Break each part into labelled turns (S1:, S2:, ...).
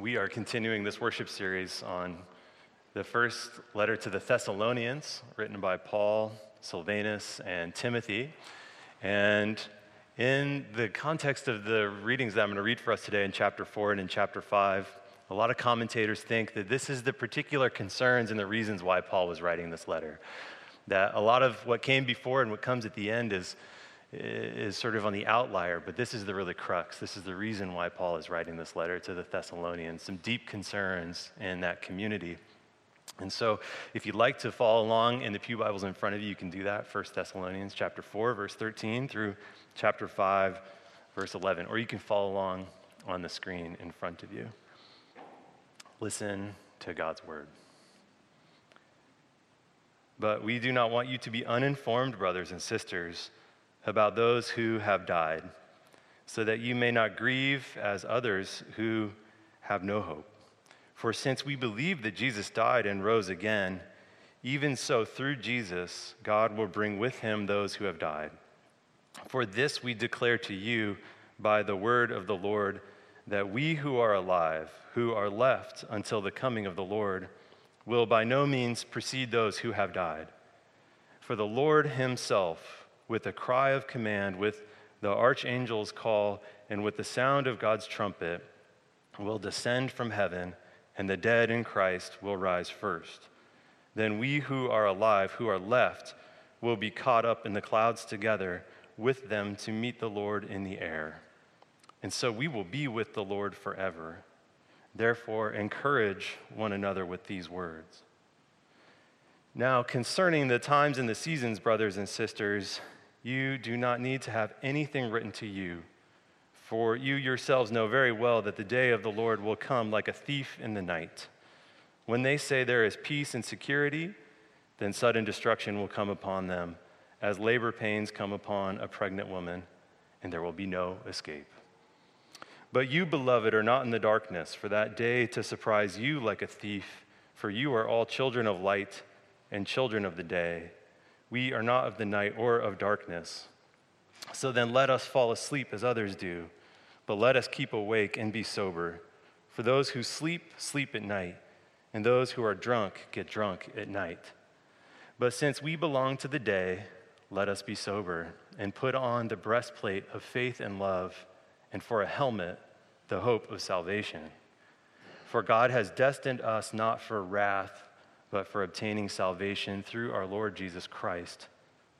S1: We are continuing this worship series on the first letter to the Thessalonians, written by Paul, Silvanus, and Timothy. And in the context of the readings that I'm going to read for us today in chapter 4 and in chapter 5, a lot of commentators think that this is the particular concerns and the reasons why Paul was writing this letter. That a lot of what came before and what comes at the end is is sort of on the outlier, but this is the really crux. This is the reason why Paul is writing this letter to the Thessalonians, some deep concerns in that community. And so, if you'd like to follow along in the Pew Bibles in front of you, you can do that. 1 Thessalonians chapter 4, verse 13 through chapter 5, verse 11. Or you can follow along on the screen in front of you. Listen to God's word. But we do not want you to be uninformed, brothers and sisters about those who have died, so that you may not grieve as others who have no hope. For since we believe that Jesus died and rose again, even so through Jesus, God will bring with him those who have died. For this we declare to you by the word of the Lord that we who are alive, who are left until the coming of the Lord, will by no means precede those who have died. For the Lord himself, with a cry of command, with the archangel's call, and with the sound of God's trumpet, will descend from heaven, and the dead in Christ will rise first. Then we who are alive, who are left, will be caught up in the clouds together with them to meet the Lord in the air. And so we will be with the Lord forever. Therefore, encourage one another with these words. Now, concerning the times and the seasons, brothers and sisters, you do not need to have anything written to you, for you yourselves know very well that the day of the Lord will come like a thief in the night. When they say there is peace and security, then sudden destruction will come upon them, as labor pains come upon a pregnant woman, and there will be no escape. But you, beloved, are not in the darkness for that day to surprise you like a thief, for you are all children of light and children of the day. We are not of the night or of darkness. So then let us fall asleep as others do, but let us keep awake and be sober. For those who sleep, sleep at night, and those who are drunk get drunk at night. But since we belong to the day, let us be sober and put on the breastplate of faith and love, and for a helmet, the hope of salvation. For God has destined us not for wrath but for obtaining salvation through our Lord Jesus Christ,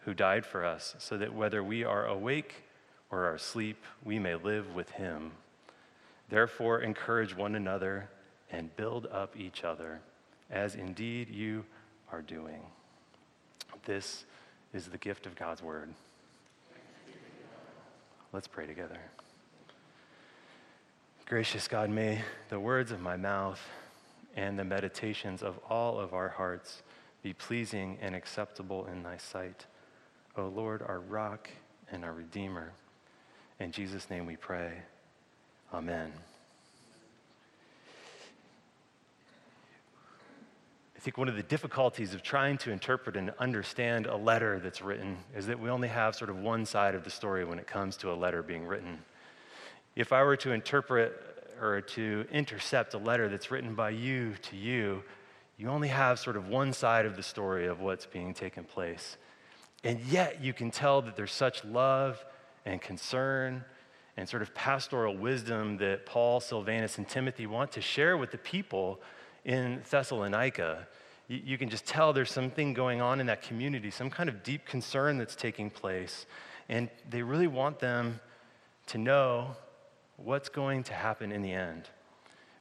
S1: who died for us, so that whether we are awake or are asleep, we may live with him. Therefore, encourage one another and build up each other, as indeed you are doing. This is the gift of God's word. Let's pray together. Gracious God, may the words of my mouth and the meditations of all of our hearts be pleasing and acceptable in thy sight. O Lord, our rock and our redeemer. In Jesus' name we pray. Amen. I think one of the difficulties of trying to interpret and understand a letter that's written is that we only have sort of one side of the story when it comes to a letter being written. If I were to interpret or to intercept a letter that's written by you to you, you only have sort of one side of the story of what's being taken place. And yet you can tell that there's such love and concern and sort of pastoral wisdom that Paul, Silvanus, and Timothy want to share with the people in Thessalonica. You, you can just tell there's something going on in that community, some kind of deep concern that's taking place. And they really want them to know what's going to happen in the end.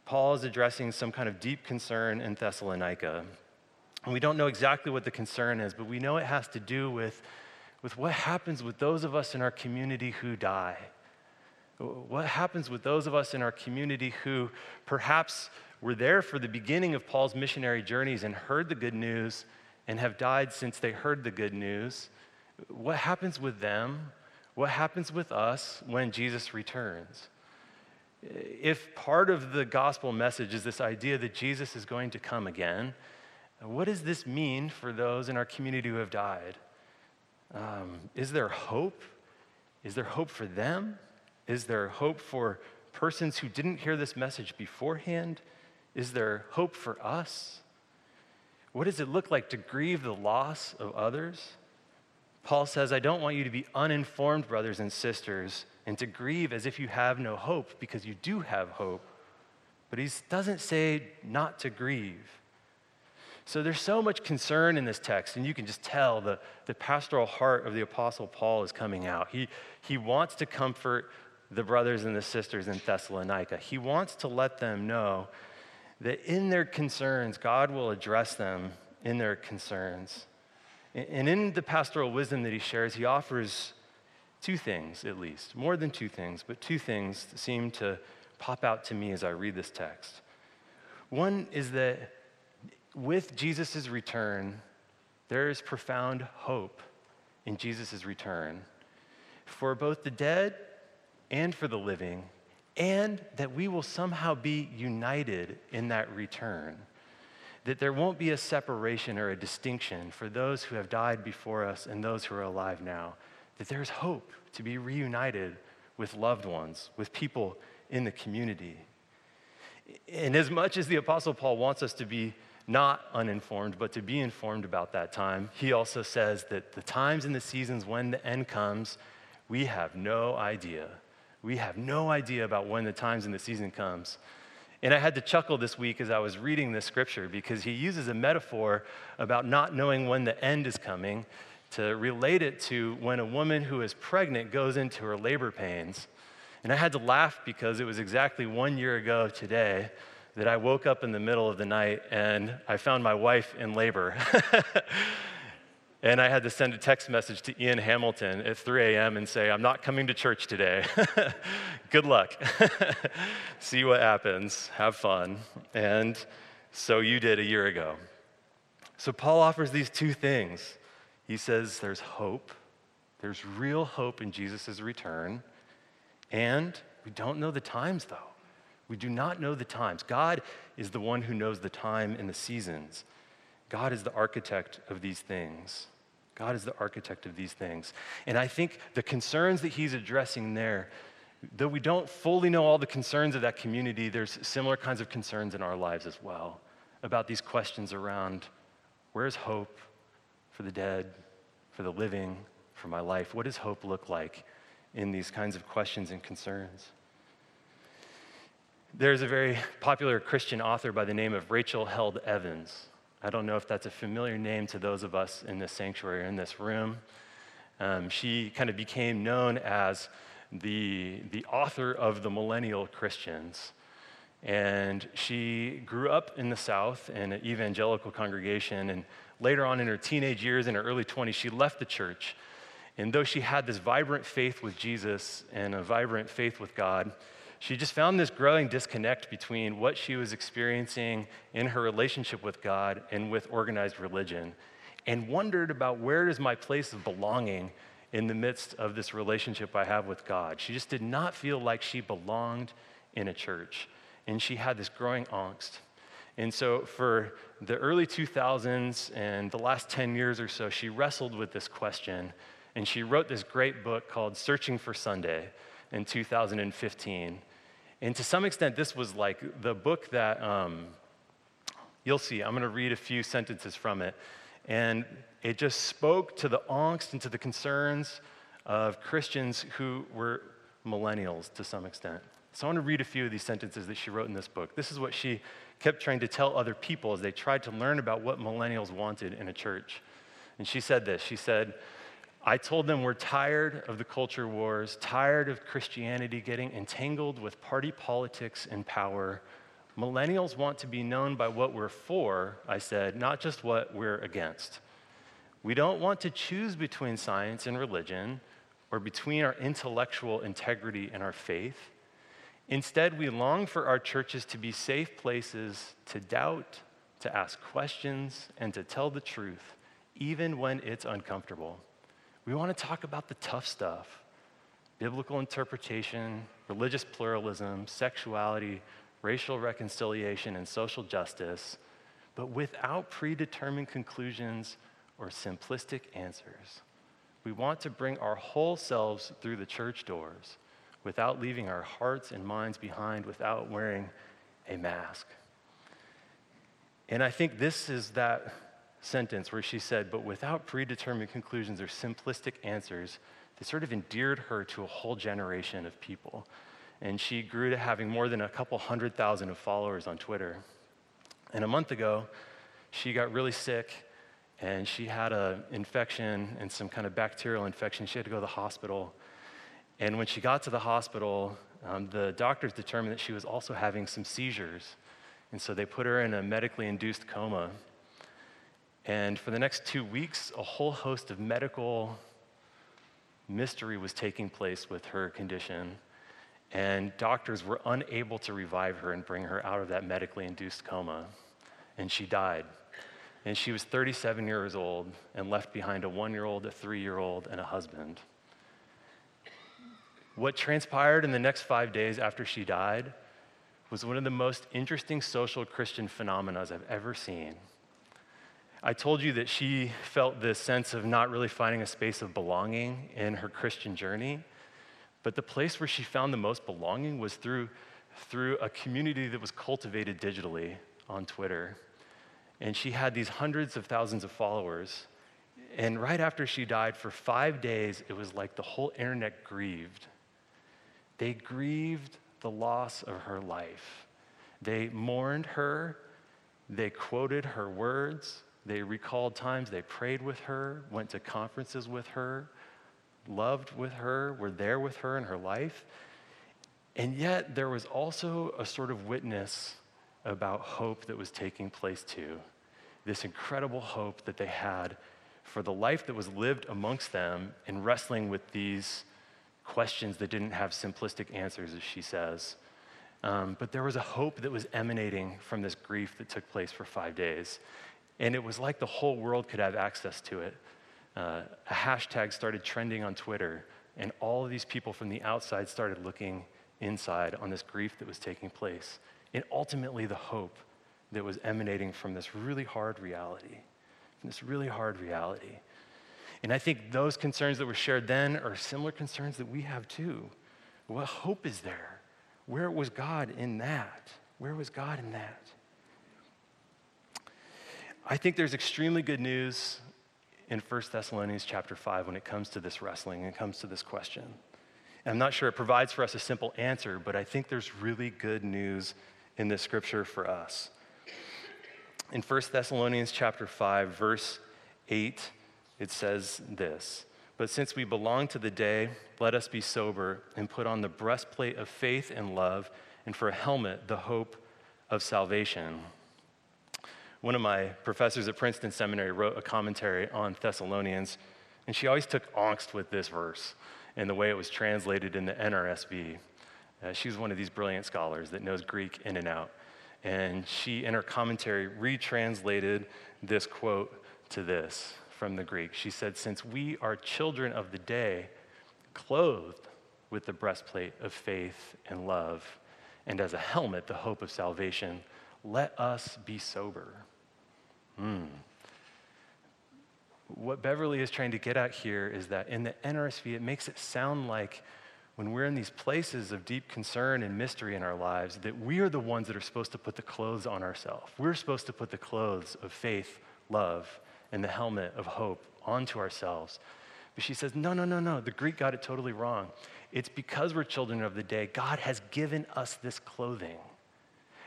S1: Paul is addressing some kind of deep concern in Thessalonica. And we don't know exactly what the concern is, but we know it has to do with, with what happens with those of us in our community who die. What happens with those of us in our community who perhaps were there for the beginning of Paul's missionary journeys and heard the good news and have died since they heard the good news? What happens with them? What happens with us when Jesus returns? If part of the gospel message is this idea that Jesus is going to come again, what does this mean for those in our community who have died? Um, is there hope? Is there hope for them? Is there hope for persons who didn't hear this message beforehand? Is there hope for us? What does it look like to grieve the loss of others? Paul says, I don't want you to be uninformed, brothers and sisters, and to grieve as if you have no hope, because you do have hope. But he doesn't say not to grieve. So there's so much concern in this text, and you can just tell the, the pastoral heart of the Apostle Paul is coming out. He, he wants to comfort the brothers and the sisters in Thessalonica. He wants to let them know that in their concerns, God will address them in their concerns. And in the pastoral wisdom that he shares, he offers two things, at least, more than two things, but two things seem to pop out to me as I read this text. One is that with Jesus' return, there is profound hope in Jesus' return for both the dead and for the living, and that we will somehow be united in that return that there won't be a separation or a distinction for those who have died before us and those who are alive now, that there's hope to be reunited with loved ones, with people in the community. And as much as the Apostle Paul wants us to be not uninformed, but to be informed about that time, he also says that the times and the seasons when the end comes, we have no idea. We have no idea about when the times and the season comes. And I had to chuckle this week as I was reading this scripture because he uses a metaphor about not knowing when the end is coming to relate it to when a woman who is pregnant goes into her labor pains. And I had to laugh because it was exactly one year ago today that I woke up in the middle of the night and I found my wife in labor. And I had to send a text message to Ian Hamilton at 3 a.m. and say, I'm not coming to church today. Good luck. See what happens. Have fun. And so you did a year ago. So Paul offers these two things. He says there's hope, there's real hope in Jesus' return. And we don't know the times, though. We do not know the times. God is the one who knows the time and the seasons. God is the architect of these things. God is the architect of these things. And I think the concerns that he's addressing there, though we don't fully know all the concerns of that community, there's similar kinds of concerns in our lives as well about these questions around where's hope for the dead, for the living, for my life? What does hope look like in these kinds of questions and concerns? There's a very popular Christian author by the name of Rachel Held Evans. I don't know if that's a familiar name to those of us in this sanctuary or in this room. Um, she kind of became known as the, the author of the Millennial Christians. And she grew up in the South in an evangelical congregation. And later on in her teenage years, in her early 20s, she left the church. And though she had this vibrant faith with Jesus and a vibrant faith with God, she just found this growing disconnect between what she was experiencing in her relationship with God and with organized religion, and wondered about where is my place of belonging in the midst of this relationship I have with God. She just did not feel like she belonged in a church, and she had this growing angst. And so, for the early 2000s and the last 10 years or so, she wrestled with this question, and she wrote this great book called Searching for Sunday in 2015. And to some extent, this was like the book that um, you'll see. I'm going to read a few sentences from it. And it just spoke to the angst and to the concerns of Christians who were millennials to some extent. So I want to read a few of these sentences that she wrote in this book. This is what she kept trying to tell other people as they tried to learn about what millennials wanted in a church. And she said this She said, I told them we're tired of the culture wars, tired of Christianity getting entangled with party politics and power. Millennials want to be known by what we're for, I said, not just what we're against. We don't want to choose between science and religion or between our intellectual integrity and our faith. Instead, we long for our churches to be safe places to doubt, to ask questions, and to tell the truth, even when it's uncomfortable. We want to talk about the tough stuff biblical interpretation, religious pluralism, sexuality, racial reconciliation, and social justice, but without predetermined conclusions or simplistic answers. We want to bring our whole selves through the church doors without leaving our hearts and minds behind, without wearing a mask. And I think this is that sentence where she said, but without predetermined conclusions or simplistic answers, that sort of endeared her to a whole generation of people. And she grew to having more than a couple hundred thousand of followers on Twitter. And a month ago, she got really sick and she had an infection and some kind of bacterial infection. She had to go to the hospital. And when she got to the hospital, um, the doctors determined that she was also having some seizures. And so they put her in a medically induced coma. And for the next two weeks, a whole host of medical mystery was taking place with her condition. And doctors were unable to revive her and bring her out of that medically induced coma. And she died. And she was 37 years old and left behind a one year old, a three year old, and a husband. What transpired in the next five days after she died was one of the most interesting social Christian phenomena I've ever seen. I told you that she felt this sense of not really finding a space of belonging in her Christian journey. But the place where she found the most belonging was through, through a community that was cultivated digitally on Twitter. And she had these hundreds of thousands of followers. And right after she died, for five days, it was like the whole internet grieved. They grieved the loss of her life. They mourned her, they quoted her words, they recalled times they prayed with her, went to conferences with her, loved with her, were there with her in her life. And yet, there was also a sort of witness about hope that was taking place too. This incredible hope that they had for the life that was lived amongst them in wrestling with these questions that didn't have simplistic answers, as she says. Um, but there was a hope that was emanating from this grief that took place for five days. And it was like the whole world could have access to it. Uh, a hashtag started trending on Twitter, and all of these people from the outside started looking inside on this grief that was taking place. And ultimately, the hope that was emanating from this really hard reality, from this really hard reality. And I think those concerns that were shared then are similar concerns that we have too. What hope is there? Where was God in that? Where was God in that? I think there's extremely good news in 1 Thessalonians chapter 5 when it comes to this wrestling and it comes to this question. And I'm not sure it provides for us a simple answer, but I think there's really good news in this scripture for us. In 1 Thessalonians chapter 5 verse 8 it says this, but since we belong to the day, let us be sober and put on the breastplate of faith and love and for a helmet the hope of salvation. One of my professors at Princeton Seminary wrote a commentary on Thessalonians, and she always took angst with this verse and the way it was translated in the NRSV. Uh, she's one of these brilliant scholars that knows Greek in and out. And she, in her commentary, retranslated this quote to this from the Greek. She said, Since we are children of the day, clothed with the breastplate of faith and love, and as a helmet, the hope of salvation, let us be sober. Hmm. What Beverly is trying to get at here is that in the NRSV, it makes it sound like when we're in these places of deep concern and mystery in our lives, that we are the ones that are supposed to put the clothes on ourselves. We're supposed to put the clothes of faith, love, and the helmet of hope onto ourselves. But she says, no, no, no, no. The Greek got it totally wrong. It's because we're children of the day, God has given us this clothing.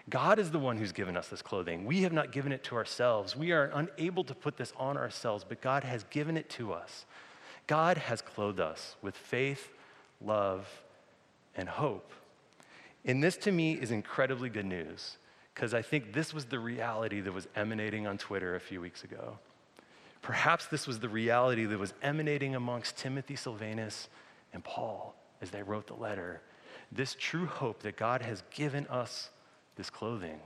S1: God is the one who's given us this clothing. We have not given it to ourselves. We are unable to put this on ourselves, but God has given it to us. God has clothed us with faith, love, and hope. And this to me is incredibly good news because I think this was the reality that was emanating on Twitter a few weeks ago. Perhaps this was the reality that was emanating amongst Timothy Silvanus and Paul as they wrote the letter. This true hope that God has given us this clothing,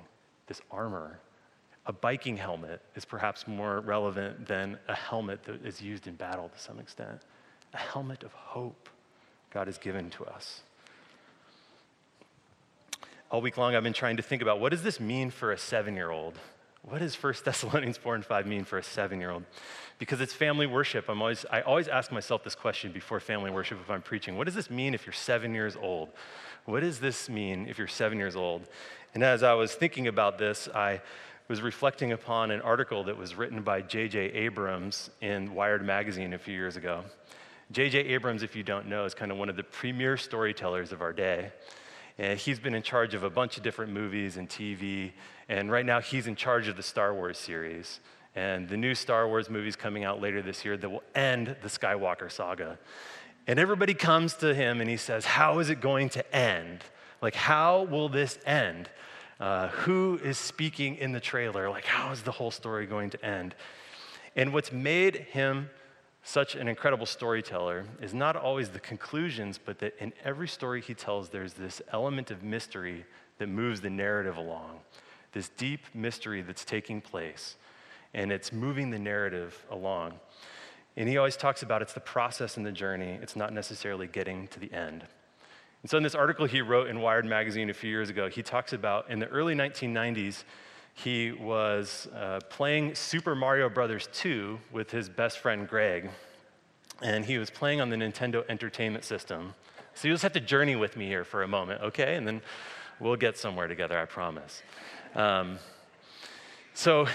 S1: this armor. A biking helmet is perhaps more relevant than a helmet that is used in battle to some extent. A helmet of hope God has given to us. All week long, I've been trying to think about what does this mean for a seven year old? What does 1 Thessalonians 4 and 5 mean for a seven year old? Because it's family worship. I'm always, I always ask myself this question before family worship if I'm preaching. What does this mean if you're seven years old? What does this mean if you're seven years old? And as I was thinking about this, I was reflecting upon an article that was written by J.J. Abrams in Wired Magazine a few years ago. J.J. Abrams, if you don't know, is kind of one of the premier storytellers of our day. And he's been in charge of a bunch of different movies and TV, and right now he's in charge of the Star Wars series. And the new Star Wars movie's coming out later this year that will end the Skywalker saga. And everybody comes to him and he says, How is it going to end? Like, how will this end? Uh, who is speaking in the trailer? Like, how is the whole story going to end? And what's made him such an incredible storyteller is not always the conclusions, but that in every story he tells, there's this element of mystery that moves the narrative along, this deep mystery that's taking place, and it's moving the narrative along. And he always talks about it's the process and the journey, it's not necessarily getting to the end. And so, in this article he wrote in Wired Magazine a few years ago, he talks about in the early 1990s, he was uh, playing Super Mario Brothers 2 with his best friend Greg, and he was playing on the Nintendo Entertainment System. So you just have to journey with me here for a moment, okay? And then we'll get somewhere together, I promise. Um, so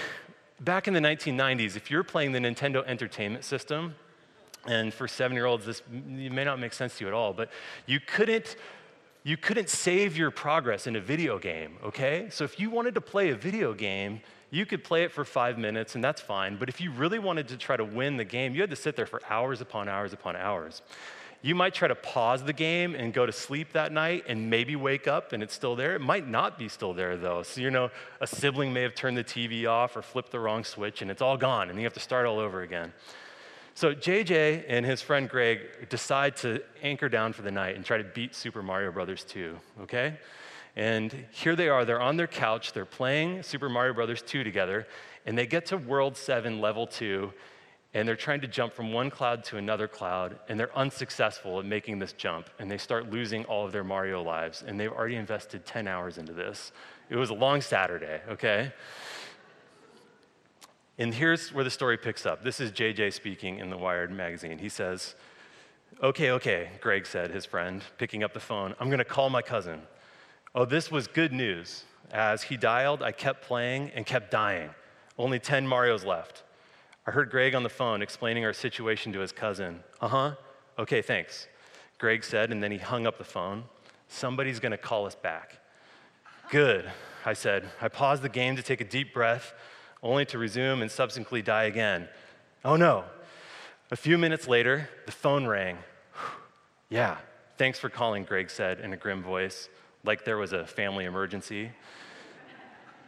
S1: back in the 1990s, if you're playing the Nintendo Entertainment System, and for seven-year-olds, this may not make sense to you at all, but you couldn't you couldn't save your progress in a video game, okay? So if you wanted to play a video game, you could play it for five minutes and that's fine. But if you really wanted to try to win the game, you had to sit there for hours upon hours upon hours. You might try to pause the game and go to sleep that night and maybe wake up and it's still there. It might not be still there though. So, you know, a sibling may have turned the TV off or flipped the wrong switch and it's all gone and you have to start all over again. So JJ and his friend Greg decide to anchor down for the night and try to beat Super Mario Brothers 2, okay? And here they are, they're on their couch, they're playing Super Mario Brothers 2 together, and they get to World 7, Level 2, and they're trying to jump from one cloud to another cloud, and they're unsuccessful at making this jump, and they start losing all of their Mario lives, and they've already invested 10 hours into this. It was a long Saturday, okay? And here's where the story picks up. This is JJ speaking in the Wired magazine. He says, Okay, okay, Greg said, his friend, picking up the phone. I'm going to call my cousin. Oh, this was good news. As he dialed, I kept playing and kept dying. Only 10 Marios left. I heard Greg on the phone explaining our situation to his cousin. Uh huh. Okay, thanks. Greg said, and then he hung up the phone. Somebody's going to call us back. Good, I said. I paused the game to take a deep breath only to resume and subsequently die again. Oh no. A few minutes later, the phone rang. yeah, thanks for calling, Greg said in a grim voice, like there was a family emergency.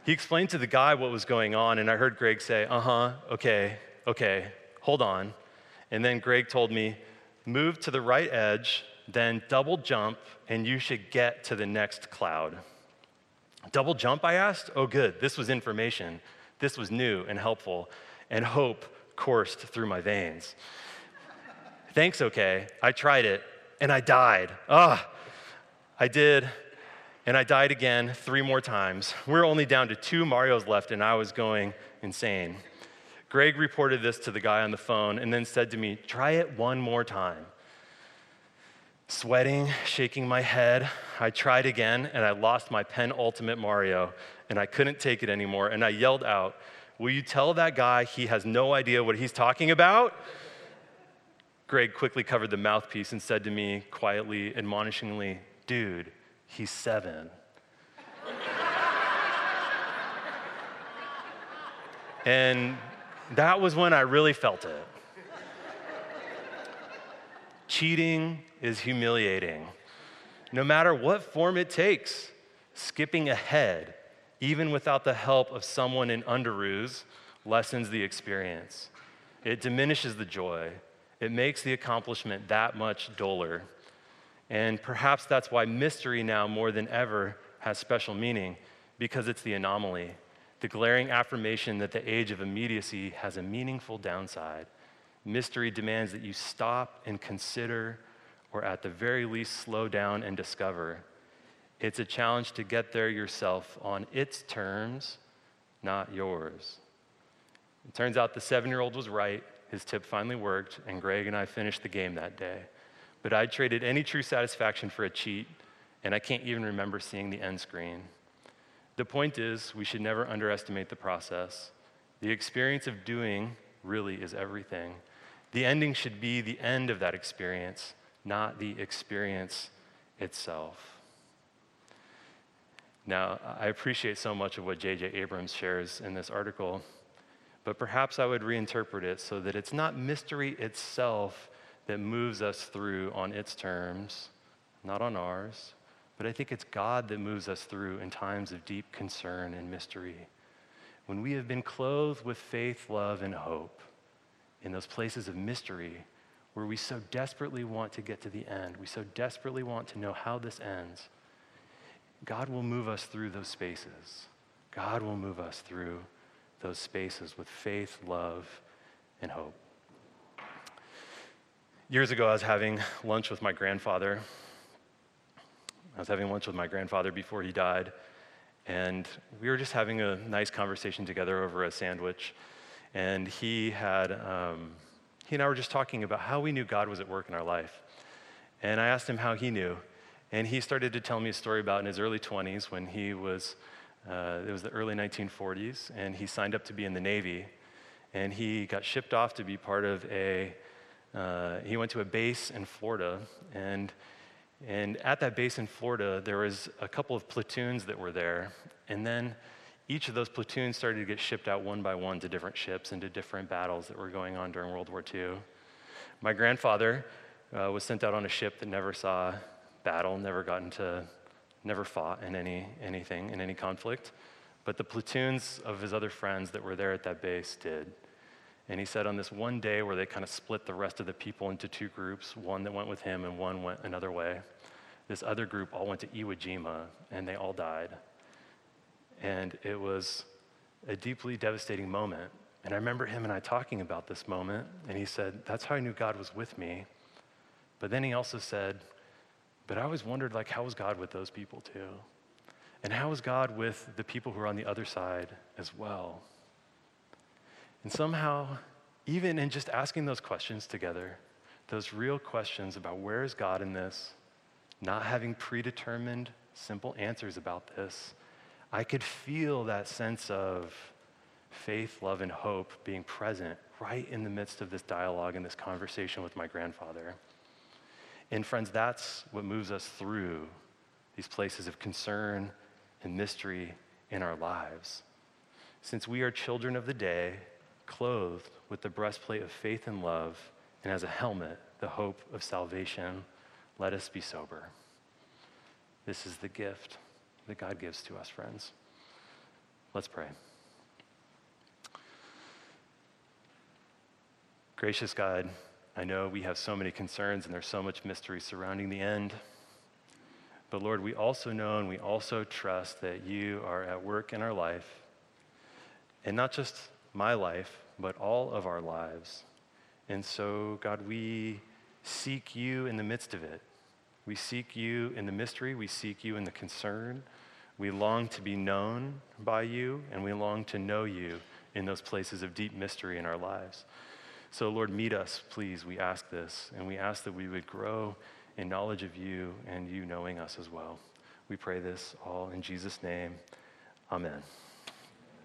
S1: He explained to the guy what was going on, and I heard Greg say, Uh huh, okay, okay, hold on. And then Greg told me, Move to the right edge, then double jump, and you should get to the next cloud. Double jump, I asked? Oh, good, this was information. This was new and helpful, and hope coursed through my veins. Thanks, okay. I tried it, and I died. Ah, I did, and I died again three more times. We're only down to two Marios left, and I was going insane. Greg reported this to the guy on the phone and then said to me, Try it one more time. Sweating, shaking my head, I tried again and I lost my penultimate Mario and I couldn't take it anymore. And I yelled out, Will you tell that guy he has no idea what he's talking about? Greg quickly covered the mouthpiece and said to me quietly, admonishingly, Dude, he's seven. and that was when I really felt it. Cheating is humiliating. No matter what form it takes, skipping ahead, even without the help of someone in underoos, lessens the experience. It diminishes the joy. It makes the accomplishment that much duller. And perhaps that's why mystery now more than ever has special meaning, because it's the anomaly, the glaring affirmation that the age of immediacy has a meaningful downside. Mystery demands that you stop and consider or at the very least slow down and discover. It's a challenge to get there yourself on its terms not yours. It turns out the seven year old was right. His tip finally worked, and Greg and I finished the game that day. But I traded any true satisfaction for a cheat, and I can't even remember seeing the end screen. The point is, we should never underestimate the process. The experience of doing really is everything. The ending should be the end of that experience, not the experience itself. Now, I appreciate so much of what J.J. Abrams shares in this article, but perhaps I would reinterpret it so that it's not mystery itself that moves us through on its terms, not on ours, but I think it's God that moves us through in times of deep concern and mystery. When we have been clothed with faith, love, and hope in those places of mystery where we so desperately want to get to the end, we so desperately want to know how this ends God will move us through those spaces. God will move us through those spaces with faith, love, and hope. Years ago, I was having lunch with my grandfather. I was having lunch with my grandfather before he died, and we were just having a nice conversation together over a sandwich. And he had, um, he and I were just talking about how we knew God was at work in our life. And I asked him how he knew. And he started to tell me a story about in his early 20s when he was, uh, it was the early 1940s, and he signed up to be in the Navy. And he got shipped off to be part of a, uh, he went to a base in Florida. And, and at that base in Florida, there was a couple of platoons that were there. And then each of those platoons started to get shipped out one by one to different ships and to different battles that were going on during World War II. My grandfather uh, was sent out on a ship that never saw battle, never got into, never fought in any, anything, in any conflict. But the platoons of his other friends that were there at that base did. And he said on this one day where they kind of split the rest of the people into two groups, one that went with him and one went another way, this other group all went to Iwo Jima and they all died. And it was a deeply devastating moment. And I remember him and I talking about this moment, and he said, That's how I knew God was with me. But then he also said, but I always wondered, like, how was God with those people too? And how was God with the people who are on the other side as well? And somehow, even in just asking those questions together, those real questions about where is God in this, not having predetermined, simple answers about this, I could feel that sense of faith, love, and hope being present right in the midst of this dialogue and this conversation with my grandfather. And friends, that's what moves us through these places of concern and mystery in our lives. Since we are children of the day, clothed with the breastplate of faith and love, and as a helmet, the hope of salvation, let us be sober. This is the gift that God gives to us, friends. Let's pray. Gracious God, I know we have so many concerns and there's so much mystery surrounding the end. But Lord, we also know and we also trust that you are at work in our life. And not just my life, but all of our lives. And so, God, we seek you in the midst of it. We seek you in the mystery. We seek you in the concern. We long to be known by you, and we long to know you in those places of deep mystery in our lives. So, Lord, meet us, please. We ask this, and we ask that we would grow in knowledge of you and you knowing us as well. We pray this all in Jesus' name. Amen.